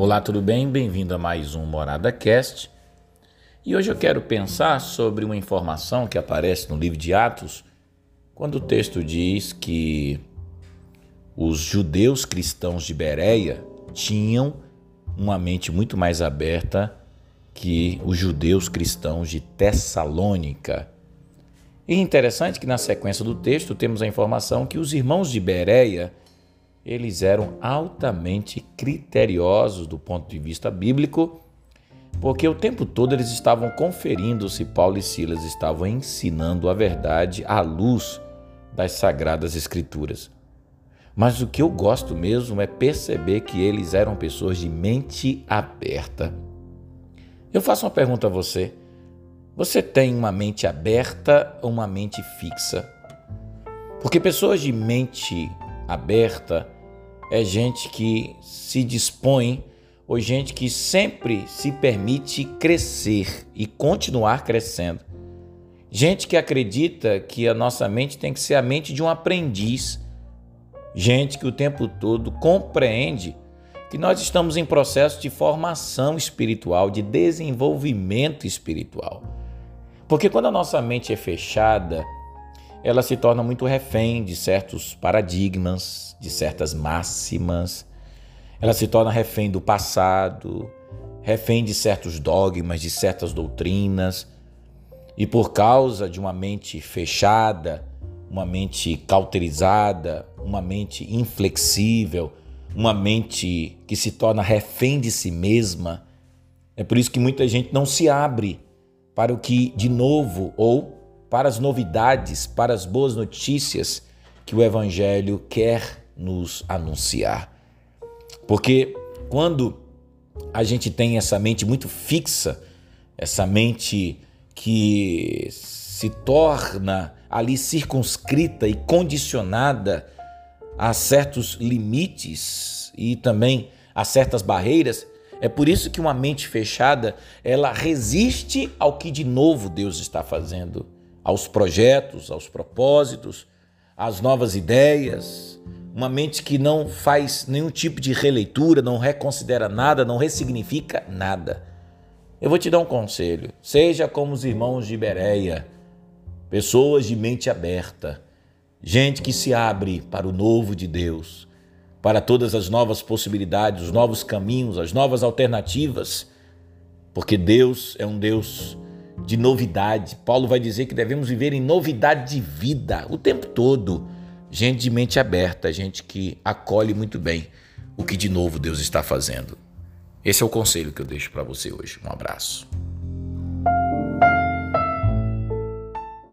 Olá, tudo bem? Bem-vindo a mais um Morada Cast. E hoje eu quero pensar sobre uma informação que aparece no livro de Atos, quando o texto diz que os judeus cristãos de Bereia tinham uma mente muito mais aberta que os judeus cristãos de Tessalônica. E é interessante que na sequência do texto temos a informação que os irmãos de Bereia eles eram altamente criteriosos do ponto de vista bíblico, porque o tempo todo eles estavam conferindo se Paulo e Silas estavam ensinando a verdade à luz das sagradas escrituras. Mas o que eu gosto mesmo é perceber que eles eram pessoas de mente aberta. Eu faço uma pergunta a você. Você tem uma mente aberta ou uma mente fixa? Porque pessoas de mente aberta é gente que se dispõe ou gente que sempre se permite crescer e continuar crescendo. Gente que acredita que a nossa mente tem que ser a mente de um aprendiz. Gente que o tempo todo compreende que nós estamos em processo de formação espiritual, de desenvolvimento espiritual. Porque quando a nossa mente é fechada, ela se torna muito refém de certos paradigmas, de certas máximas. Ela se torna refém do passado, refém de certos dogmas, de certas doutrinas. E por causa de uma mente fechada, uma mente cauterizada, uma mente inflexível, uma mente que se torna refém de si mesma, é por isso que muita gente não se abre para o que de novo ou para as novidades, para as boas notícias que o Evangelho quer nos anunciar. Porque quando a gente tem essa mente muito fixa, essa mente que se torna ali circunscrita e condicionada a certos limites e também a certas barreiras, é por isso que uma mente fechada, ela resiste ao que de novo Deus está fazendo aos projetos, aos propósitos, às novas ideias, uma mente que não faz nenhum tipo de releitura, não reconsidera nada, não ressignifica nada. Eu vou te dar um conselho: seja como os irmãos de Bereia, pessoas de mente aberta, gente que se abre para o novo de Deus, para todas as novas possibilidades, os novos caminhos, as novas alternativas, porque Deus é um Deus de novidade. Paulo vai dizer que devemos viver em novidade de vida o tempo todo. Gente de mente aberta, gente que acolhe muito bem o que de novo Deus está fazendo. Esse é o conselho que eu deixo para você hoje. Um abraço.